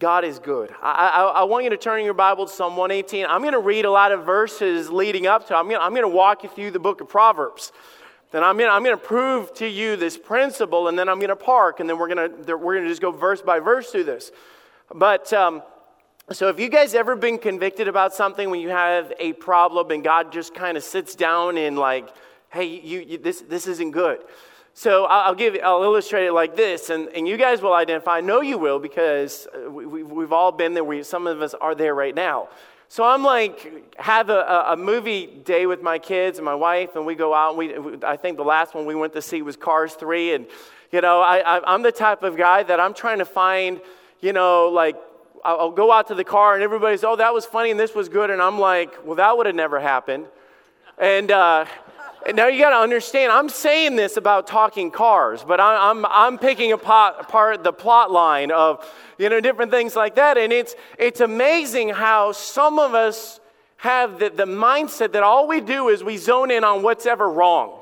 God is good. I, I, I, want you to turn your Bible to Psalm 118. I'm going to read a lot of verses leading up to I'm going, to, I'm going to walk you through the book of Proverbs. Then I'm going, to, I'm going to prove to you this principle, and then I'm going to park, and then we're going to, we're going to just go verse by verse through this. But um, so, have you guys ever been convicted about something when you have a problem and God just kind of sits down and, like, hey, you, you, this, this isn't good? So I'll give, I'll illustrate it like this, and, and you guys will identify. I know you will because uh, we, we've all been there. We, some of us are there right now. So I'm like, have a, a movie day with my kids and my wife, and we go out. And we, I think the last one we went to see was Cars 3. And, you know, I, I, I'm the type of guy that I'm trying to find, you know, like, I'll go out to the car and everybody's, oh, that was funny and this was good. And I'm like, well, that would have never happened. And, uh, now you got to understand, I'm saying this about talking cars, but I'm, I'm, I'm picking apart the plot line of, you know, different things like that. And it's, it's amazing how some of us have the, the mindset that all we do is we zone in on what's ever wrong.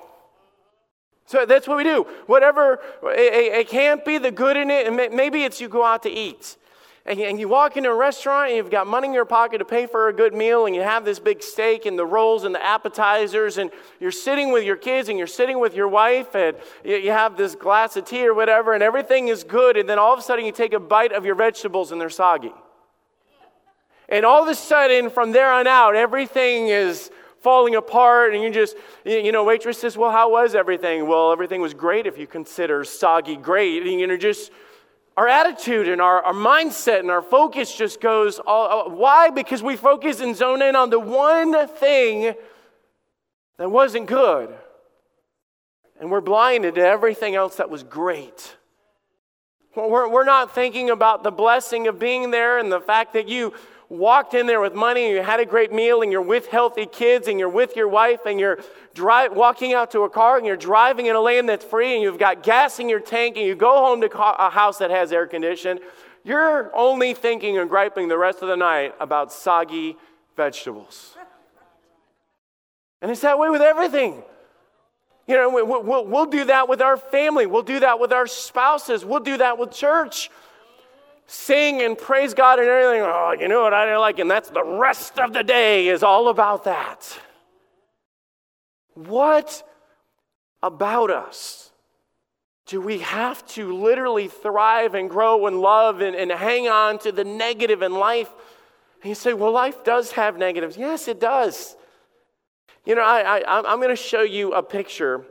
So that's what we do. Whatever, it, it can't be the good in it. And maybe it's you go out to eat and you, and you walk into a restaurant and you've got money in your pocket to pay for a good meal and you have this big steak and the rolls and the appetizers and you're sitting with your kids and you're sitting with your wife and you, you have this glass of tea or whatever and everything is good and then all of a sudden you take a bite of your vegetables and they're soggy. And all of a sudden from there on out everything is falling apart and you just you know waitress says well how was everything well everything was great if you consider soggy great and you know just our attitude and our, our mindset and our focus just goes all, why? Because we focus and zone in on the one thing that wasn't good. And we're blinded to everything else that was great. We're, we're not thinking about the blessing of being there and the fact that you walked in there with money and you had a great meal and you're with healthy kids and you're with your wife and you're drive, walking out to a car and you're driving in a lane that's free and you've got gas in your tank and you go home to a house that has air conditioning, you're only thinking and griping the rest of the night about soggy vegetables. And it's that way with everything. You know, we'll, we'll, we'll do that with our family. We'll do that with our spouses. We'll do that with church sing and praise God and everything. Oh, you know what I like? And that's the rest of the day is all about that. What about us do we have to literally thrive and grow and love and, and hang on to the negative in life? And you say, well, life does have negatives. Yes, it does. You know, I, I, I'm going to show you a picture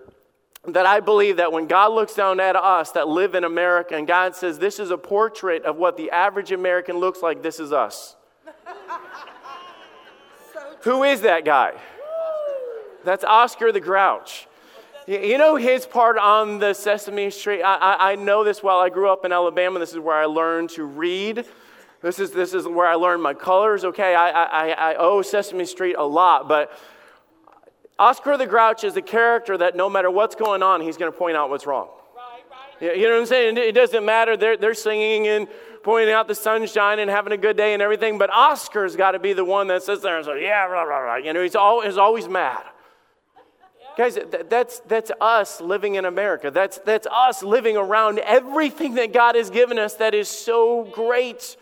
that I believe that when God looks down at us that live in America and God says, This is a portrait of what the average American looks like, this is us. so Who is that guy? That's Oscar the Grouch. You know his part on the Sesame Street? I, I, I, know this well. I grew up in Alabama. This is where I learned to read. This is, this is where I learned my colors. Okay, I, I, I owe Sesame Street a lot, but Oscar the Grouch is a character that no matter what's going on, he's going to point out what's wrong. Right, right. You know what I'm saying? It doesn't matter. They're, they're singing and pointing out the sunshine and having a good day and everything, but Oscar's got to be the one that sits there and says, yeah, blah, blah, blah. You know, he's, always, he's always mad. Guys, that's, that's us living in America. That's, that's us living around everything that God has given us that is so great.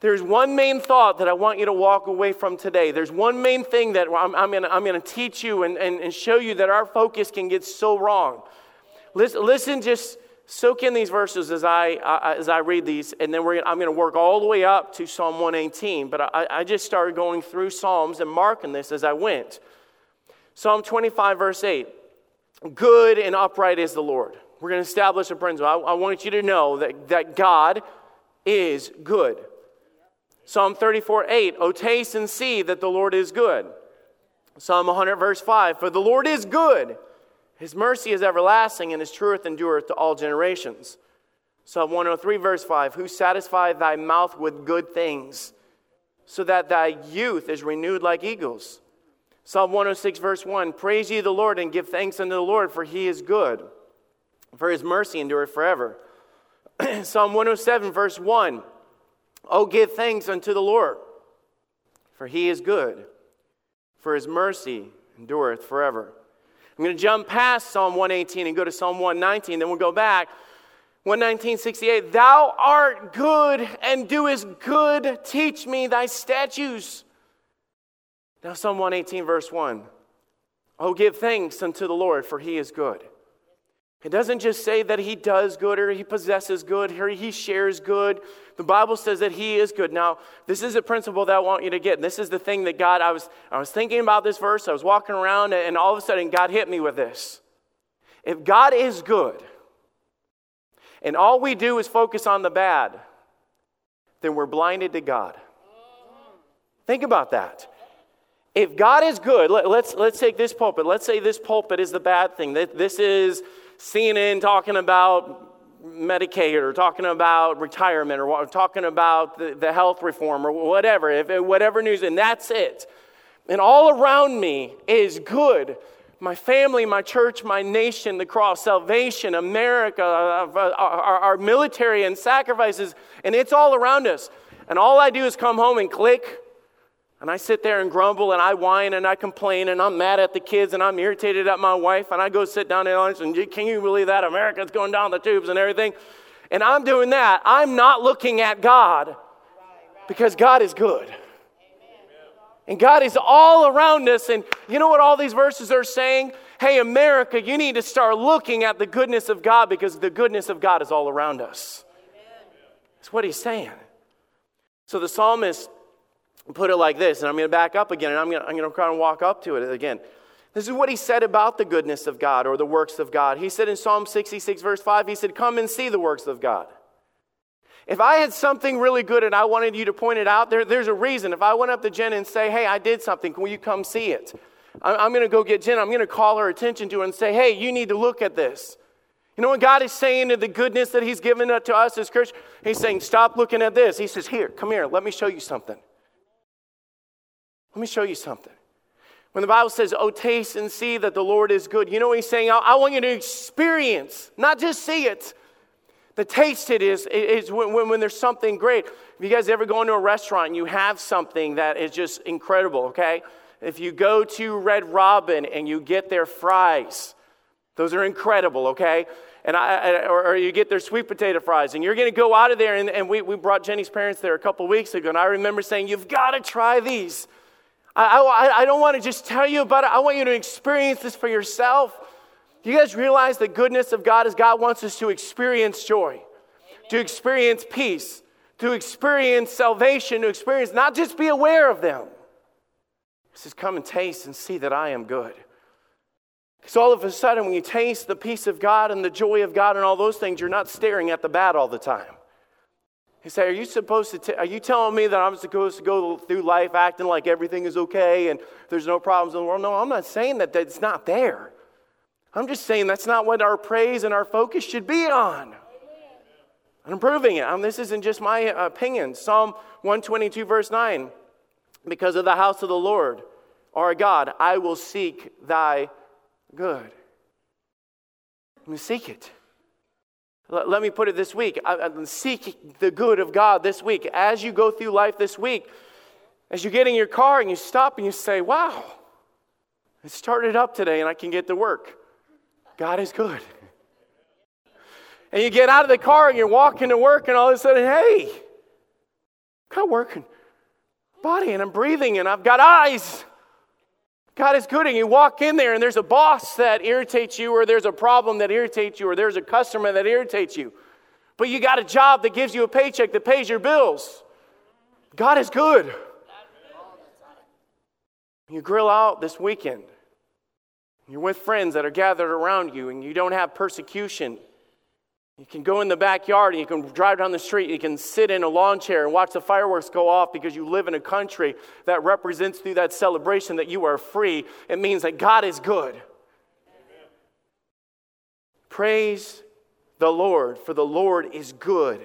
There's one main thought that I want you to walk away from today. There's one main thing that I'm, I'm going to teach you and, and, and show you that our focus can get so wrong. Listen, listen just soak in these verses as I, as I read these, and then I'm going to work all the way up to Psalm 118. But I, I just started going through Psalms and marking this as I went. Psalm 25, verse 8 Good and upright is the Lord. We're going to establish a principle. I, I want you to know that, that God is good. Psalm 34 8, O taste and see that the Lord is good. Psalm 100, verse 5, For the Lord is good, his mercy is everlasting, and his truth endureth to all generations. Psalm 103, verse 5, Who satisfied thy mouth with good things, so that thy youth is renewed like eagles. Psalm 106, verse 1, Praise ye the Lord, and give thanks unto the Lord, for he is good, for his mercy endureth forever. Psalm 107, verse 1, Oh, give thanks unto the Lord, for he is good, for his mercy endureth forever. I'm going to jump past Psalm 118 and go to Psalm 119, then we'll go back. 11968 Thou art good and doest good, teach me thy statutes. Now, Psalm 118, verse 1. Oh, give thanks unto the Lord, for he is good. It doesn't just say that he does good or he possesses good or he shares good. The Bible says that he is good. Now, this is a principle that I want you to get. This is the thing that God, I was, I was thinking about this verse. I was walking around and all of a sudden God hit me with this. If God is good and all we do is focus on the bad, then we're blinded to God. Think about that. If God is good, let, us let's, let's take this pulpit. Let's say this pulpit is the bad thing. That This is CNN talking about Medicaid or talking about retirement or talking about the, the health reform or whatever, if, whatever news, and that's it. And all around me is good. My family, my church, my nation, the cross, salvation, America, uh, uh, our, our military and sacrifices, and it's all around us. And all I do is come home and click and I sit there and grumble and I whine and I complain and I'm mad at the kids and I'm irritated at my wife and I go sit down at lunch and can you believe that? America's going down the tubes and everything. And I'm doing that. I'm not looking at God because God is good. And God is all around us. And you know what all these verses are saying? Hey, America, you need to start looking at the goodness of God because the goodness of God is all around us. That's what he's saying. So the psalmist put it like this, and I'm going to back up again, and I'm going, to, I'm going to walk up to it again. This is what he said about the goodness of God or the works of God. He said in Psalm 66, verse 5, he said, Come and see the works of God. If I had something really good and I wanted you to point it out, there, there's a reason. If I went up to Jen and say, Hey, I did something, will you come see it? I'm going to go get Jen. I'm going to call her attention to it and say, Hey, you need to look at this. You know what God is saying to the goodness that He's given to us as Christians? He's saying, Stop looking at this. He says, Here, come here, let me show you something. Let me show you something. When the Bible says, Oh, taste and see that the Lord is good, you know what he's saying? I, I want you to experience, not just see it. The taste it is, is when, when, when there's something great. If you guys ever go into a restaurant and you have something that is just incredible, okay? If you go to Red Robin and you get their fries, those are incredible, okay? And I, or, or, you get their sweet potato fries, and you're going to go out of there. And, and we, we brought Jenny's parents there a couple weeks ago, and I remember saying, You've got to try these. I, I, I don't want to just tell you about it. I want you to experience this for yourself. Do you guys realize the goodness of God is God wants us to experience joy, Amen. to experience peace, to experience salvation, to experience, not just be aware of them. He says, Come and taste and see that I am good. Because all of a sudden, when you taste the peace of God and the joy of God and all those things, you're not staring at the bad all the time. He said, Are you supposed to, t- are you telling me that I'm supposed to go through life acting like everything is okay and there's no problems in the world? No, I'm not saying that it's not there. I'm just saying that's not what our praise and our focus should be on. I'm proving it. Um, this isn't just my opinion. Psalm 122, verse 9 Because of the house of the Lord, our God, I will seek thy good. I'm going to seek it. Let me put it this week seek the good of God this week. As you go through life this week, as you get in your car and you stop and you say, Wow, it started up today and I can get to work. God is good. And you get out of the car and you're walking to work and all of a sudden, hey, I've got working body and I'm breathing and I've got eyes. God is good, and you walk in there, and there's a boss that irritates you, or there's a problem that irritates you, or there's a customer that irritates you. But you got a job that gives you a paycheck that pays your bills. God is good. You grill out this weekend. You're with friends that are gathered around you, and you don't have persecution. You can go in the backyard and you can drive down the street. and You can sit in a lawn chair and watch the fireworks go off because you live in a country that represents through that celebration that you are free. It means that God is good. Amen. Praise the Lord, for the Lord is good.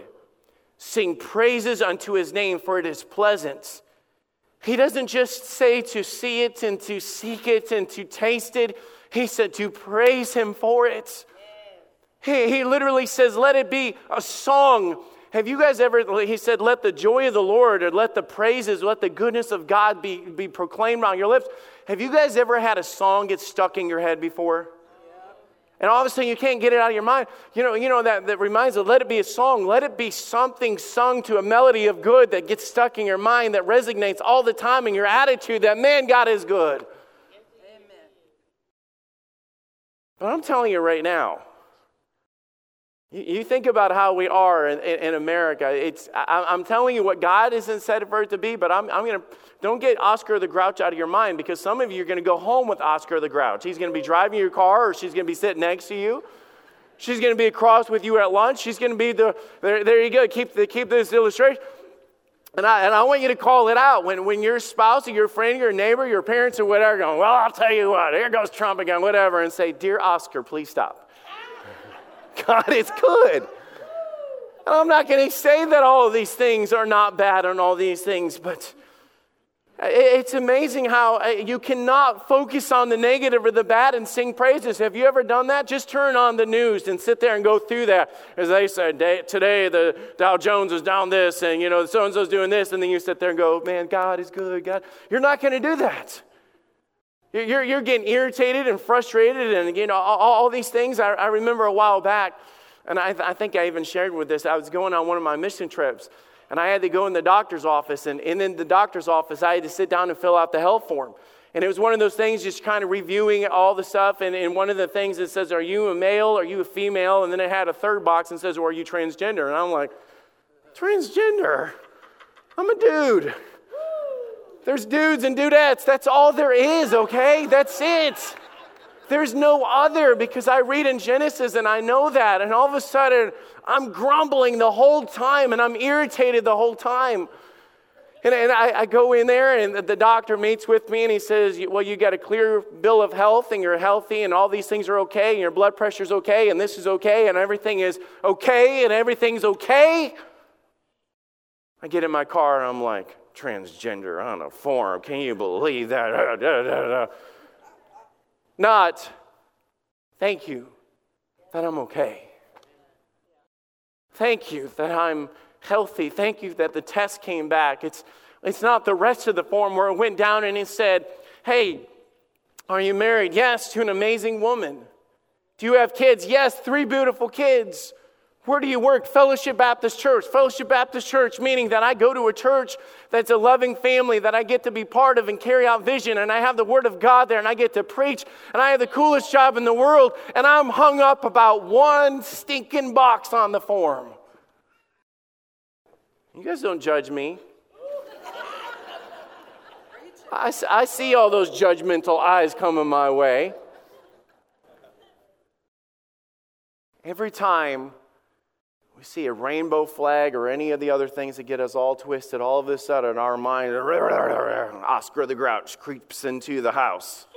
Sing praises unto his name, for it is pleasant. He doesn't just say to see it and to seek it and to taste it, he said to praise him for it. He, he literally says, let it be a song. Have you guys ever, he said, let the joy of the Lord or let the praises, let the goodness of God be, be proclaimed on your lips. Have you guys ever had a song get stuck in your head before? And all of a sudden you can't get it out of your mind. You know, you know that, that reminds us, let it be a song. Let it be something sung to a melody of good that gets stuck in your mind, that resonates all the time in your attitude that, man, God is good. Amen. But I'm telling you right now, you think about how we are in, in America. It's, I, am telling you what God hasn't set for it to be, but I'm, I'm going to, don't get Oscar the Grouch out of your mind because some of you are going to go home with Oscar the Grouch. He's going to be driving your car or she's going to be sitting next to you. She's going to be across with you at lunch. She's going to be the, there, there you go, keep, the, keep this illustration. And I, and I want you to call it out when, when your spouse or your friend, your neighbor, your parents or whatever going, well, I'll tell you what, here goes Trump again, whatever, and say, Dear Oscar, please stop. God is good. And I'm not going to say that all of these things are not bad and all these things, but it's amazing how uh, you cannot focus on the negative or the bad and sing praises. Have you ever done that? Just turn on the news and sit there and go through that. As they said, today the Dow Jones is down this, and you know, so and so's doing this, and then you sit there and go, man, God is good. God. You're not going to do that. You're, you're getting irritated and frustrated and you know, all, all these things. I, I, remember a while back, and I, I, think I even shared with this, I was going on one of my mission trips, and I had to go in the doctor's office. And, and in the doctor's office, I had to sit down and fill out the health form. And it was one of those things, just kind of reviewing all the stuff. And, and one of the things that says, Are you a male? Are you a female? And then it had a third box and says, well, Are you transgender? And I'm like, Transgender? I'm a dude. There's dudes and dudettes. That's all there is, okay? That's it. There's no other because I read in Genesis and I know that. And all of a sudden, I'm grumbling the whole time and I'm irritated the whole time. And, and I, I, go in there and the doctor meets with me and he says, Well, you got a clear bill of health and you're healthy and all these things are okay and your blood pressure's okay and this is okay and everything is okay and everything's okay. I get in my car and I'm like, transgender on a form. Can you believe that? Not, thank you that I'm okay. Thank you that I'm healthy. Thank you that the test came back. It's, it's not the rest of the form where it went down and it said, Hey, are you married? Yes, to an amazing woman. Do you have kids? Yes, three beautiful kids. Where do you work? Fellowship Baptist Church. Fellowship Baptist Church, meaning that I go to a church that's a loving family that I get to be part of and carry out vision, and I have the Word of God there, and I get to preach, and I have the coolest job in the world, and I'm hung up about one stinking box on the form. You guys don't judge me. I, I see all those judgmental eyes coming my way. Every time we see a rainbow flag or any of the other things that get us all twisted, all of a sudden our mind, ah, Oscar the Grouch creeps into the house.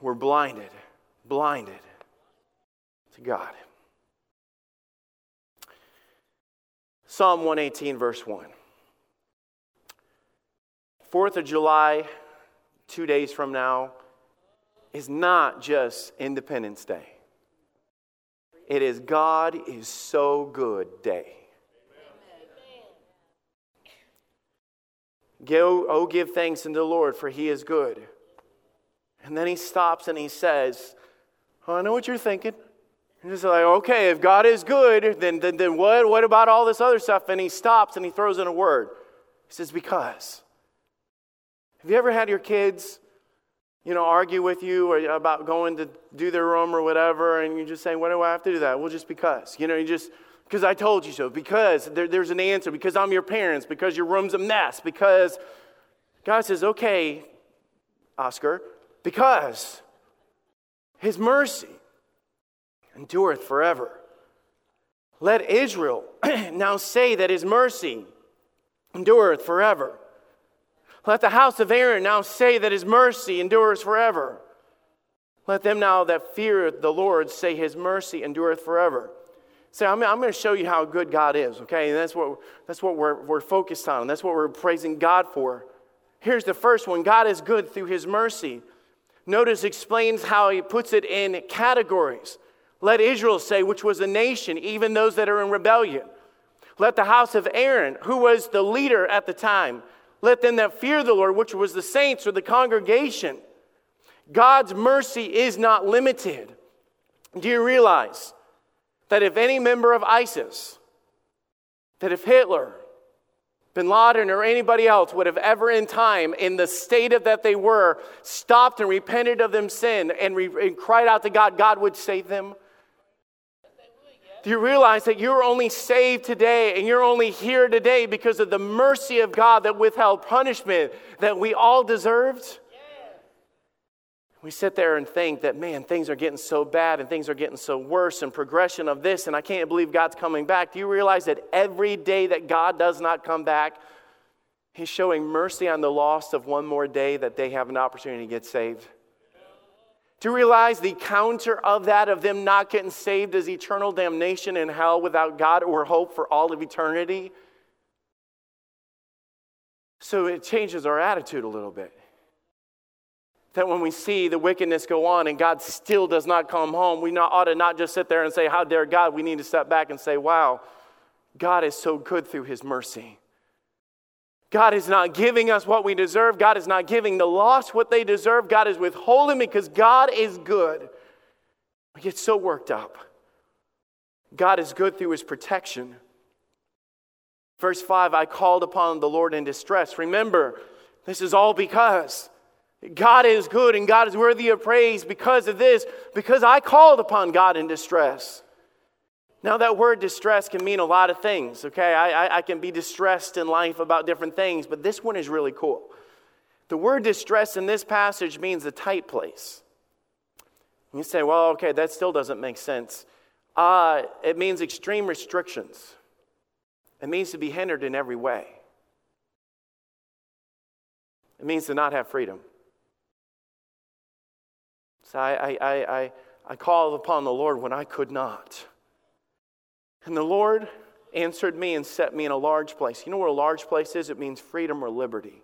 We're blinded, blinded to God. Psalm 118, verse 1. 4th of July, two days from now, is not just Independence Day. It is God is so good day. Go, oh, give thanks unto the Lord, for he is good. And then he stops and he says, oh, I know what you're thinking. And he's like, okay, if God is good, then, then, then what, what about all this other stuff? And he stops and he throws in a word. He says, because. Have you ever had your kids you know, argue with you or about going to do their room or whatever, and you just say, Why do I have to do that? Well, just because. You know, you just, because I told you so, because there, there's an answer, because I'm your parents, because your room's a mess, because God says, Okay, Oscar, because his mercy endureth forever. Let Israel now say that his mercy endureth forever. Let the house of Aaron now say that his mercy endures forever. Let them now that fear the Lord say his mercy endureth forever. Say, I'm, I'm going to show you how good God is, okay? And that's what, that's what we're, we're focused on, that's what we're praising God for. Here's the first one God is good through his mercy. Notice explains how he puts it in categories. Let Israel say, which was a nation, even those that are in rebellion. Let the house of Aaron, who was the leader at the time, let them that fear the Lord, which was the saints or the congregation. God's mercy is not limited. Do you realize that if any member of ISIS, that if Hitler, bin Laden, or anybody else would have ever in time, in the state of that they were, stopped and repented of them sin and, re- and cried out to God, God would save them? Do you realize that you're only saved today and you're only here today because of the mercy of God that withheld punishment that we all deserved? We sit there and think that, man, things are getting so bad and things are getting so worse and progression of this, and I can't believe God's coming back. Do you realize that every day that God does not come back, He's showing mercy on the lost of one more day that they have an opportunity to get saved? Do you realize the counter of that, of them not getting saved, is eternal damnation in hell without God or hope for all of eternity? So it changes our attitude a little bit that when we see the wickedness go on and God still does not come home, we not, ought to not just sit there and say, How dare God? We need to step back and say, Wow, God is so good through his mercy. God is not giving us what we deserve. God is not giving the lost what they deserve. God is withholding because God is good. We get so worked up. God is good through his protection. Verse 5 I called upon the Lord in distress. Remember, this is all because God is good and God is worthy of praise because of this, because I called upon God in distress. Now, that word distress can mean a lot of things, okay? I, I, I, can be distressed in life about different things, but this one is really cool. The word distress in this passage means a tight place. You say, well, okay, that still doesn't make sense. Uh, it means extreme restrictions, it means to be hindered in every way, it means to not have freedom. So I, I, I, I called upon the Lord when I could not. And the Lord answered me and set me in a large place. You know what a large place is? It means freedom or liberty.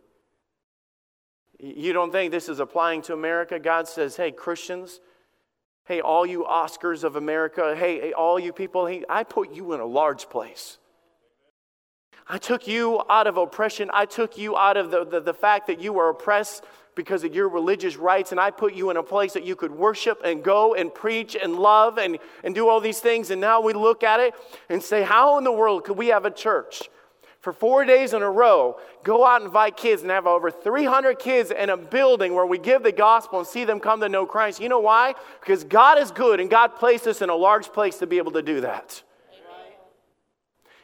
You don't think this is applying to America? God says, hey, Christians, hey, all you Oscars of America, hey, all you people, hey, I put you in a large place. I took you out of oppression. I took you out of the, the, the fact that you were oppressed because of your religious rights, and I put you in a place that you could worship and go and preach and love and, and do all these things. And now we look at it and say, How in the world could we have a church for four days in a row go out and invite kids and have over 300 kids in a building where we give the gospel and see them come to know Christ? You know why? Because God is good and God placed us in a large place to be able to do that.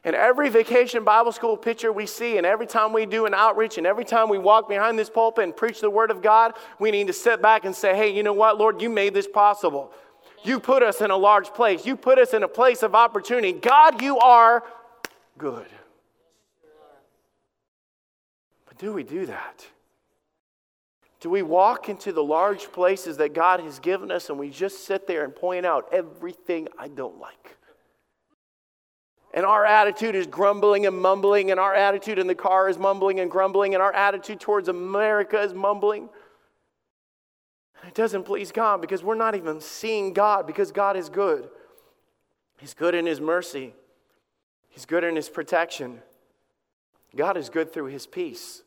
And every vacation Bible school picture we see, and every time we do an outreach, and every time we walk behind this pulpit and preach the Word of God, we need to sit back and say, hey, you know what, Lord, you made this possible. You put us in a large place, you put us in a place of opportunity. God, you are good. But do we do that? Do we walk into the large places that God has given us and we just sit there and point out everything I don't like? And our attitude is grumbling and mumbling, and our attitude in the car is mumbling and grumbling, and our attitude towards America is mumbling. It doesn't please God because we're not even seeing God because God is good. He's good in His mercy, He's good in His protection. God is good through His peace.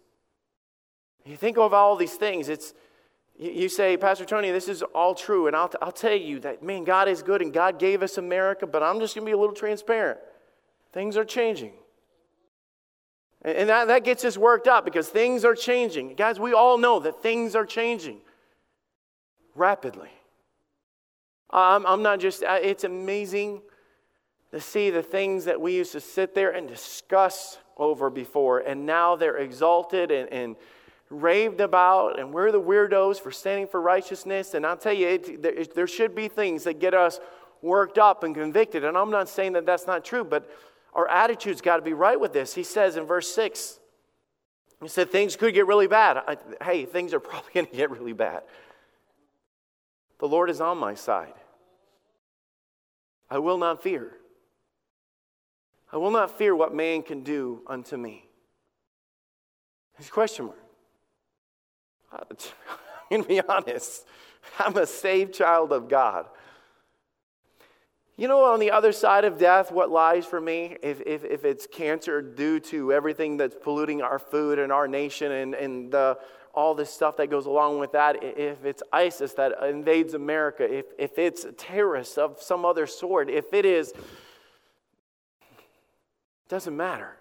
You think of all these things, it's you say, Pastor Tony, this is all true, and I'll, I'll tell you that, man, God is good and God gave us America, but I'm just going to be a little transparent. Things are changing. And that, that gets us worked up because things are changing. Guys, we all know that things are changing rapidly. I'm, I'm not just, it's amazing to see the things that we used to sit there and discuss over before, and now they're exalted and, and raved about, and we're the weirdos for standing for righteousness. And I'll tell you, it, there, there should be things that get us worked up and convicted. And I'm not saying that that's not true, but our attitude's got to be right with this. He says in verse 6, he said, Things could get really bad. I, hey, things are probably going to get really bad. The Lord is on my side. I will not fear. I will not fear what man can do unto me. His question mark. I'm going to be honest. I'm a saved child of God. You know, on the other side of death, what lies for me? If, if, if it's cancer due to everything that's polluting our food and our nation and, and the, all this stuff that goes along with that, if it's ISIS that invades America, if, if it's terrorists of some other sort, if it is, it doesn't matter.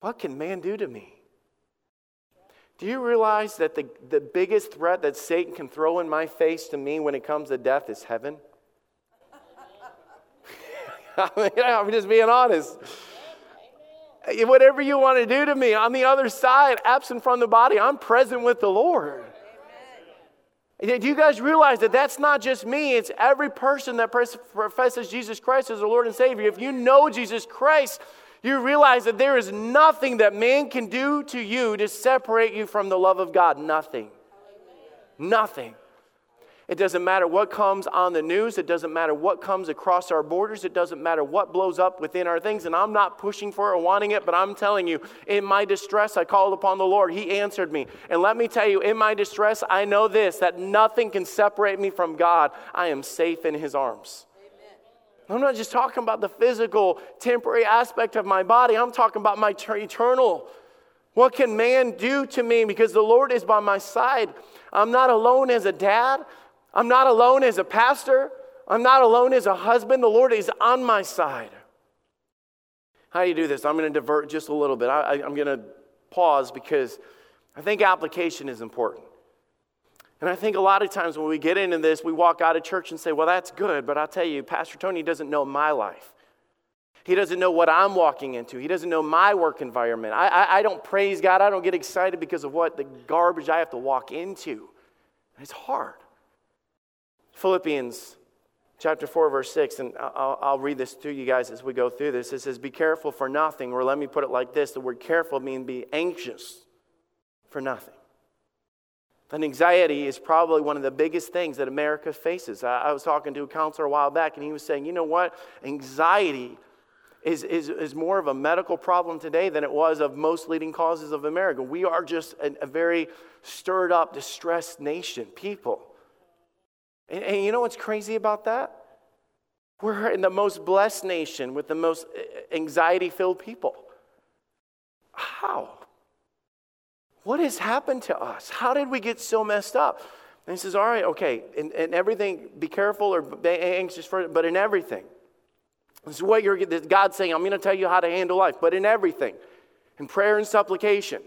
What can man do to me? Do you realize that the, the biggest threat that Satan can throw in my face to me when it comes to death is heaven? I mean, I'm just being honest. Whatever you want to do to me, on the other side, absent from the body, I'm present with the Lord. Do you guys realize that that's not just me? It's every person that professes Jesus Christ as the Lord and Savior. If you know Jesus Christ, you realize that there is nothing that man can do to you to separate you from the love of God. Nothing. Nothing. It doesn't matter what comes on the news. It doesn't matter what comes across our borders. It doesn't matter what blows up within our things. And I'm not pushing for it or wanting it, but I'm telling you, in my distress, I called upon the Lord. He answered me. And let me tell you, in my distress, I know this that nothing can separate me from God. I am safe in His arms. I'm not just talking about the physical, temporary aspect of my body, I'm talking about my eternal. What can man do to me? Because the Lord is by my side. I'm not alone as a dad. I'm not alone as a pastor. I'm not alone as a husband. The Lord is on my side. How do you do this? I'm going to divert just a little bit. I, am going to pause because I think application is important. And I think a lot of times when we get into this, we walk out of church and say, well, that's good, but I'll tell you, Pastor Tony doesn't know my life. He doesn't know what I'm walking into. He doesn't know my work environment. I, I, I don't praise God. I don't get excited because of what the garbage I have to walk into. It's hard. Philippians chapter 4, verse 6, and I'll, I'll, read this to you guys as we go through this. It says, Be careful for nothing, or let me put it like this the word careful means be anxious for nothing. And anxiety is probably one of the biggest things that America faces. I, I was talking to a counselor a while back, and he was saying, You know what? Anxiety is, is, is more of a medical problem today than it was of most leading causes of America. We are just a, a very stirred up, distressed nation, people. And, and you know what's crazy about that? We're in the most blessed nation with the most eh, eh, anxiety filled people. How? What has happened to us? How did we get so messed up? And he says, All right, okay, in everything, be careful or be anxious for it, but in everything. This is what you're, God's saying, I'm going to tell you how to handle life, but in everything, in prayer and supplication.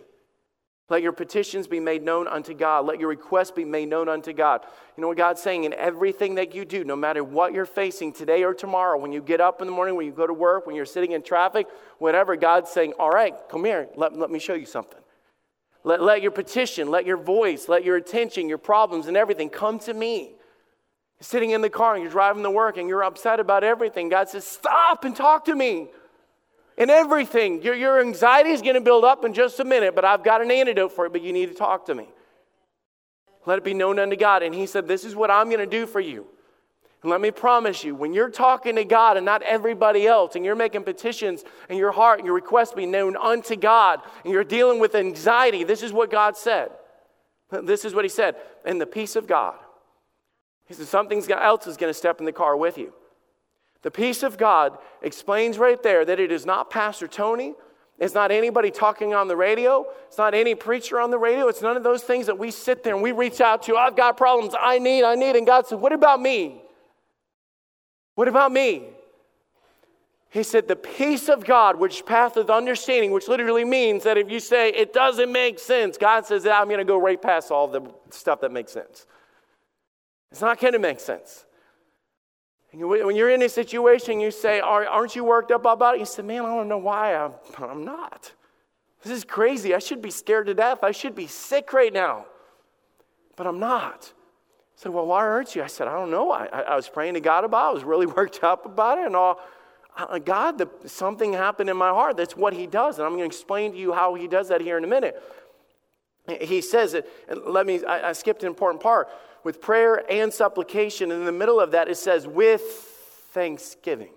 Let your petitions be made known unto God. Let your requests be made known unto God. You know what God's saying? In everything that you do, no matter what you're facing today or tomorrow, when you get up in the morning, when you go to work, when you're sitting in traffic, whatever, God's saying, All right, come here, let, let me show you something. Let, let your petition, let your voice, let your attention, your problems, and everything come to me. Sitting in the car and you're driving to work and you're upset about everything. God says, Stop and talk to me in everything. Your, your anxiety is going to build up in just a minute, but I've got an antidote for it, but you need to talk to me. Let it be known unto God. And he said, This is what I'm going to do for you. And let me promise you, when you're talking to God and not everybody else, and you're making petitions and your heart and your request be known unto God, and you're dealing with anxiety, this is what God said. This is what He said. And the peace of God. He said, Something else is going to step in the car with you. The peace of God explains right there that it is not Pastor Tony. It's not anybody talking on the radio. It's not any preacher on the radio. It's none of those things that we sit there and we reach out to. I've got problems. I need, I need. And God said, What about me? What about me? He said, The peace of God, which passeth understanding, which literally means that if you say it doesn't make sense, God says, I'm going to go right past all the stuff that makes sense. It's not going to make sense. When you're in a situation, you say, Aren't you worked up about it? You say, Man, I don't know why I'm, not. This is crazy. I should be scared to death. I should be sick right now. But I'm not. I said, Well, why aren't you? I said, I don't know. I, I was praying to God about it. I was really worked up about it and all. God, the, something happened in my heart. That's what He does. And I'm going to explain to you how He does that here in a minute. He says it, let me, I, I skipped an important part with prayer and supplication. And in the middle of that, it says, with thanksgiving.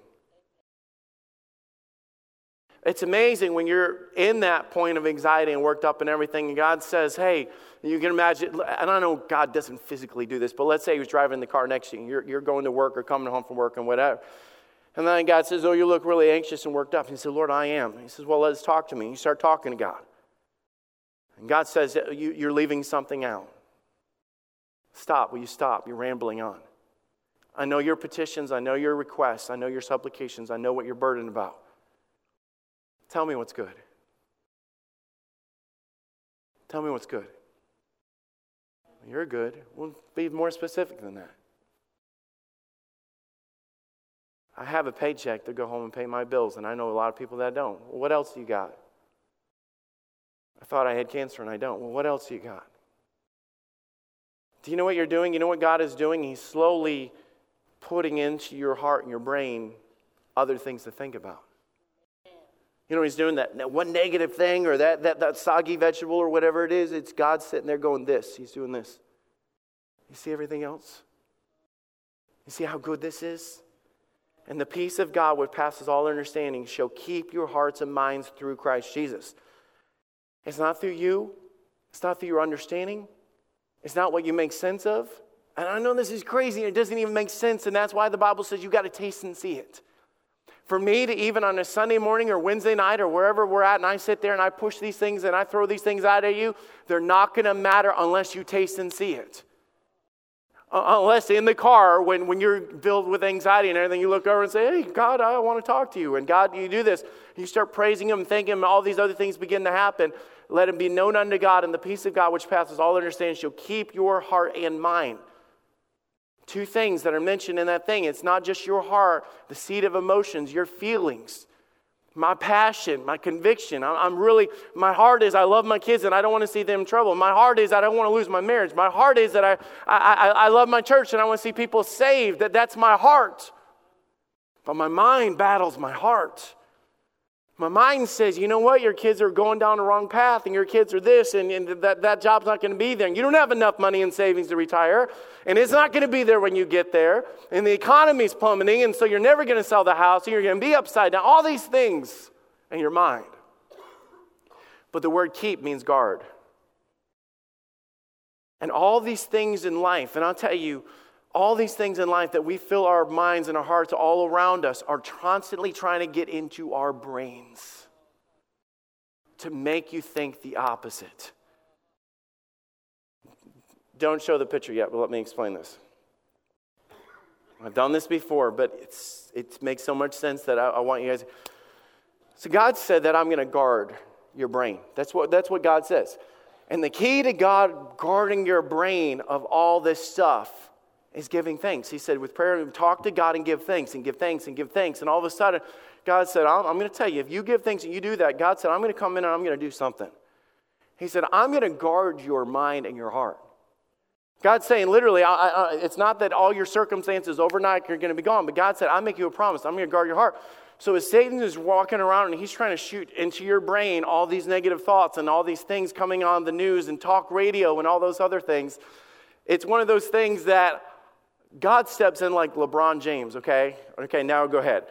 It's amazing when you're in that point of anxiety and worked up and everything, and God says, Hey, you can imagine, and I know God doesn't physically do this, but let's say He was driving the car next to you, you're, you're going to work or coming home from work and whatever. And then God says, Oh, you look really anxious and worked up. And he said, Lord, I am. He says, Well, let's talk to me. You start talking to God. And God says, You're leaving something out. Stop. Will you stop? You're rambling on. I know your petitions. I know your requests. I know your supplications. I know what you're burdened about. Tell me what's good. Tell me what's good. You're good. We'll be more specific than that. I have a paycheck to go home and pay my bills, and I know a lot of people that don't. What else you got? I thought I had cancer and I don't. Well, what else you got? Do you know what you're doing? You know what God is doing? He's slowly putting into your heart and your brain other things to think about. You know, he's doing that, one negative thing or that, that, that soggy vegetable or whatever it is. It's God sitting there going, This. He's doing this. You see everything else? You see how good this is? And the peace of God, which passes all understanding, shall keep your hearts and minds through Christ Jesus. It's not through you, it's not through your understanding, it's not what you make sense of. And I know this is crazy, it doesn't even make sense, and that's why the Bible says you got to taste and see it. For me to even on a Sunday morning or Wednesday night or wherever we're at, and I sit there and I push these things and I throw these things out at you, they're not going to matter unless you taste and see it. Uh, unless in the car, when, when you're filled with anxiety and everything, you look over and say, Hey, God, I want to talk to you. And God, you do this. You start praising Him, thanking Him, all these other things begin to happen. Let Him be known unto God, and the peace of God, which passes all understanding, shall keep your heart and mind. Two things that are mentioned in that thing. It's not just your heart, the seat of emotions, your feelings, my passion, my conviction. I'm really, my heart is I love my kids and I don't want to see them in trouble. My heart is I don't want to lose my marriage. My heart is that I, I, I love my church and I want to see people saved. That, that's my heart. But my mind battles my heart. My mind says, you know what, your kids are going down the wrong path, and your kids are this, and, and that, that job's not going to be there. And you don't have enough money in savings to retire, and it's not going to be there when you get there. And the economy's plummeting, and so you're never going to sell the house, and you're going to be upside down. All these things in your mind. But the word keep means guard. And all these things in life, and I'll tell you, all these things in life that we fill our minds and our hearts all around us are constantly trying to get into our brains to make you think the opposite. Don't show the picture yet, but let me explain this. I've done this before, but it's, it makes so much sense that I, I want you guys. So, God said that I'm going to guard your brain. That's what, that's what God says. And the key to God guarding your brain of all this stuff is giving thanks. He said, with prayer, talk to God and give thanks and give thanks and give thanks. And all of a sudden, God said, I'm, I'm going to tell you, if you give thanks and you do that, God said, I'm going to come in and I'm going to do something. He said, I'm going to guard your mind and your heart. God's saying literally, I, I, it's not that all your circumstances overnight are going to be gone, but God said, I make you a promise. I'm going to guard your heart. So as Satan is walking around and he's trying to shoot into your brain all these negative thoughts and all these things coming on the news and talk radio and all those other things, it's one of those things that God steps in like LeBron James, okay? Okay, now go ahead.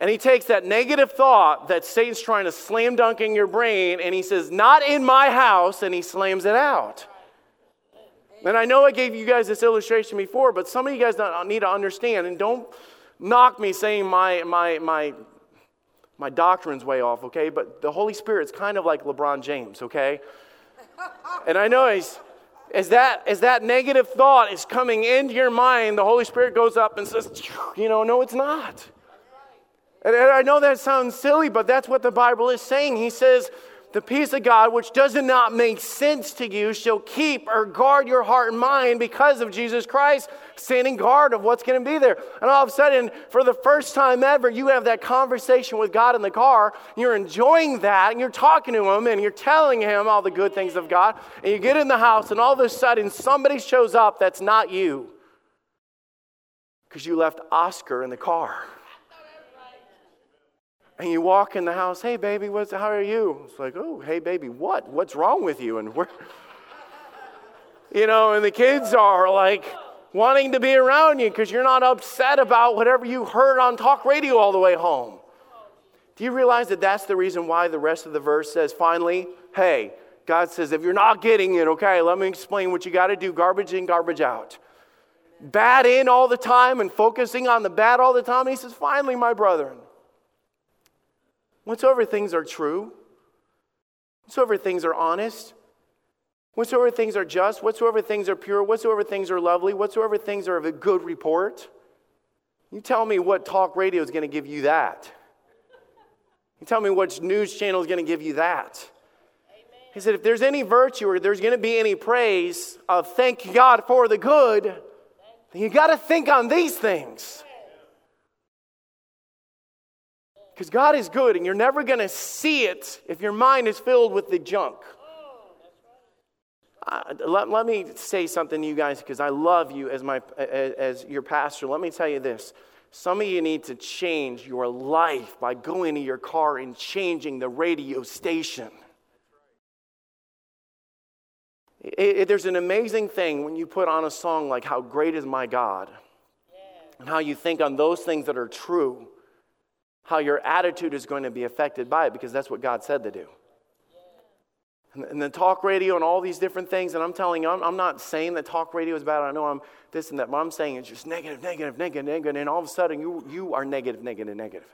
And he takes that negative thought that Satan's trying to slam dunk in your brain and he says, Not in my house, and he slams it out. And I know I gave you guys this illustration before, but some of you guys uh, need to understand, and don't knock me saying my, my, my, my doctrine's way off, okay? But the Holy Spirit's kind of like LeBron James, okay? And I know he's as that, as that negative thought is coming into your mind, the Holy Spirit goes up and says, you know, no, it's not. And I know that sounds silly, but that's what the Bible is saying. He says, the peace of God, which does not make sense to you, shall keep or guard your heart and mind because of Jesus Christ, standing guard of what's going to be there. And all of a sudden, for the first time ever, you have that conversation with God in the car. You're enjoying that, and you're talking to Him, and you're telling Him all the good things of God. And you get in the house, and all of a sudden, somebody shows up that's not you because you left Oscar in the car and you walk in the house, hey baby, what's how are you? It's like, oh, hey baby, what? What's wrong with you? And we're you know, and the kids are like wanting to be around you because you're not upset about whatever you heard on talk radio all the way home. Do you realize that that's the reason why the rest of the verse says, finally, hey, God says, if you're not getting it, okay, let me explain what you got to do garbage in, garbage out. Bad in all the time and focusing on the bad all the time. He says, finally, my brethren, whatsoever things are true, whatsoever things are honest, whatsoever things are just, whatsoever things are pure, whatsoever things are lovely, whatsoever things are of a good report. You tell me what talk radio is going to give you that. You tell me which news channel is going to give you that. Amen. He said, if there's any virtue or there's going to be any praise of thank God for the good, then you got to think on these things. Because God is good and you're never going to see it if your mind is filled with the junk. Uh, let, let me say something to you guys because I love you as, my, as, your pastor. Let me tell you this. Some of you need to change your life by going to your car and changing the radio station. It, it, there's an amazing thing when you put on a song like How Great Is My God, yeah. and how you think on those things that are true, how your attitude is going to be affected by it because that's what God said to do and the talk radio and all these different things. And I'm telling you, I'm, I'm, not saying that talk radio is bad. I know I'm this and that, but I'm saying it's just negative, negative, negative, negative. And all of a sudden, you, you are negative, negative, negative.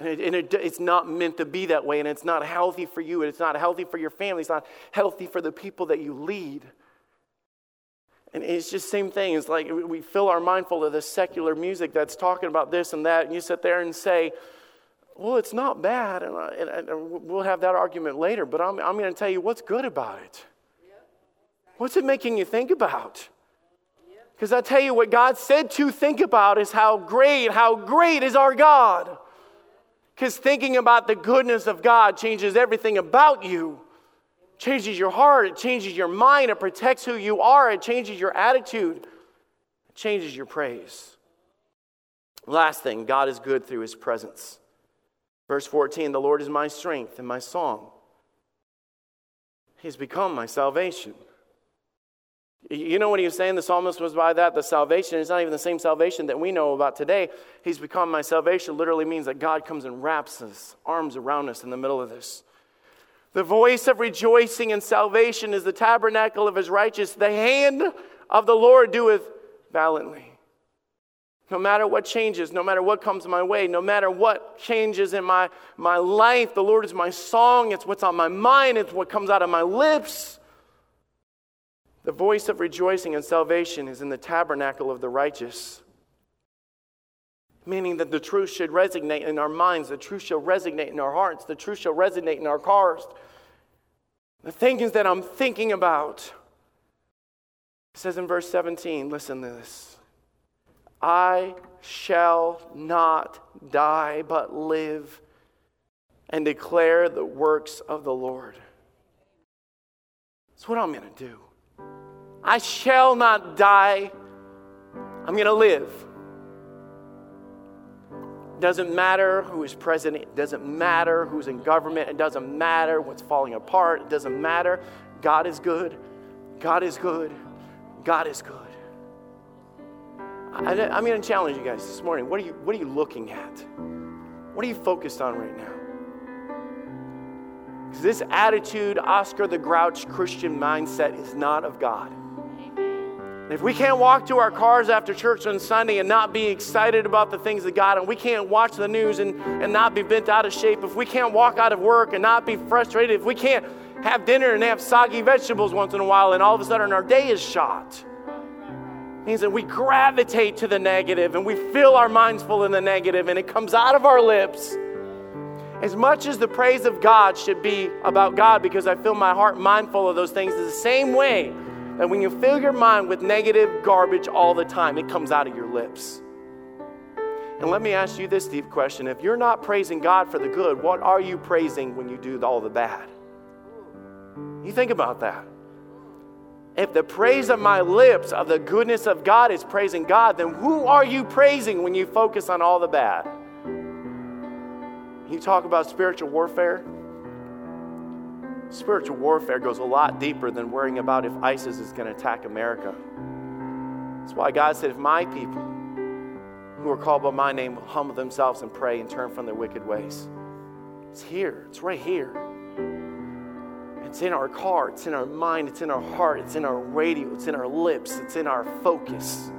And, it, and it, it's not meant to be that way. And it's not healthy for you. And it's not healthy for your family. It's not healthy for the people that you lead. And it's just same thing. It's like we fill our mind full of this secular music that's talking about this and that. And you sit there and say, well, it's not bad, and, I, and, and we'll have that argument later, but I'm, I'm going to tell you what's good about it. What's it making you think about? Because I tell you what God said to think about is how great, how great is our God. Because thinking about the goodness of God changes everything about you. Changes your heart, it changes your mind, it protects who you are, it changes your attitude, it changes your praise. Last thing, God is good through his presence. Verse 14 The Lord is my strength and my song. He's become my salvation. You know what he was saying? The psalmist was by that. The salvation is not even the same salvation that we know about today. He's become my salvation literally means that God comes and wraps his arms around us in the middle of this. The voice of rejoicing and salvation is the tabernacle of his righteous. The hand of the Lord doeth valiantly. No matter what changes, no matter what comes my way, no matter what changes in my, my life, the Lord is my song. It's what's on my mind, it's what comes out of my lips. The voice of rejoicing and salvation is in the tabernacle of the righteous. Meaning that the truth should resonate in our minds, the truth shall resonate in our hearts, the truth shall resonate in our cars. The things that I'm thinking about. It says in verse 17, listen to this. I shall not die, but live and declare the works of the Lord. That's what I'm going to do. I shall not die, I'm going to live. Doesn't matter who is president, it doesn't matter who's in government, it doesn't matter what's falling apart, it doesn't matter. God is good. God is good. God is good. I, am going to challenge you guys this morning. What are you, what are you looking at? What are you focused on right now? Because this attitude, Oscar the Grouch Christian mindset, is not of God. If we can't walk to our cars after church on Sunday and not be excited about the things of God, and we can't watch the news and, and not be bent out of shape, if we can't walk out of work and not be frustrated, if we can't have dinner and have soggy vegetables once in a while, and all of a sudden our day is shot means that we gravitate to the negative and we fill our minds full in the negative and it comes out of our lips. As much as the praise of God should be about God because I fill my heart mindful of those things, the same way that when you fill your mind with negative garbage all the time, it comes out of your lips. And let me ask you this deep question. If you're not praising God for the good, what are you praising when you do all the bad? You think about that. If the praise of my lips of the goodness of God is praising God, then who are you praising when you focus on all the bad? You talk about spiritual warfare. Spiritual warfare goes a lot deeper than worrying about if ISIS is going to attack America. That's why God said, if my people who are called by my name humble themselves and pray and turn from their wicked ways. It's here, it's right here. It's in our car, it's in our mind, it's in our heart, it's in our radio, it's in our lips, it's in our focus.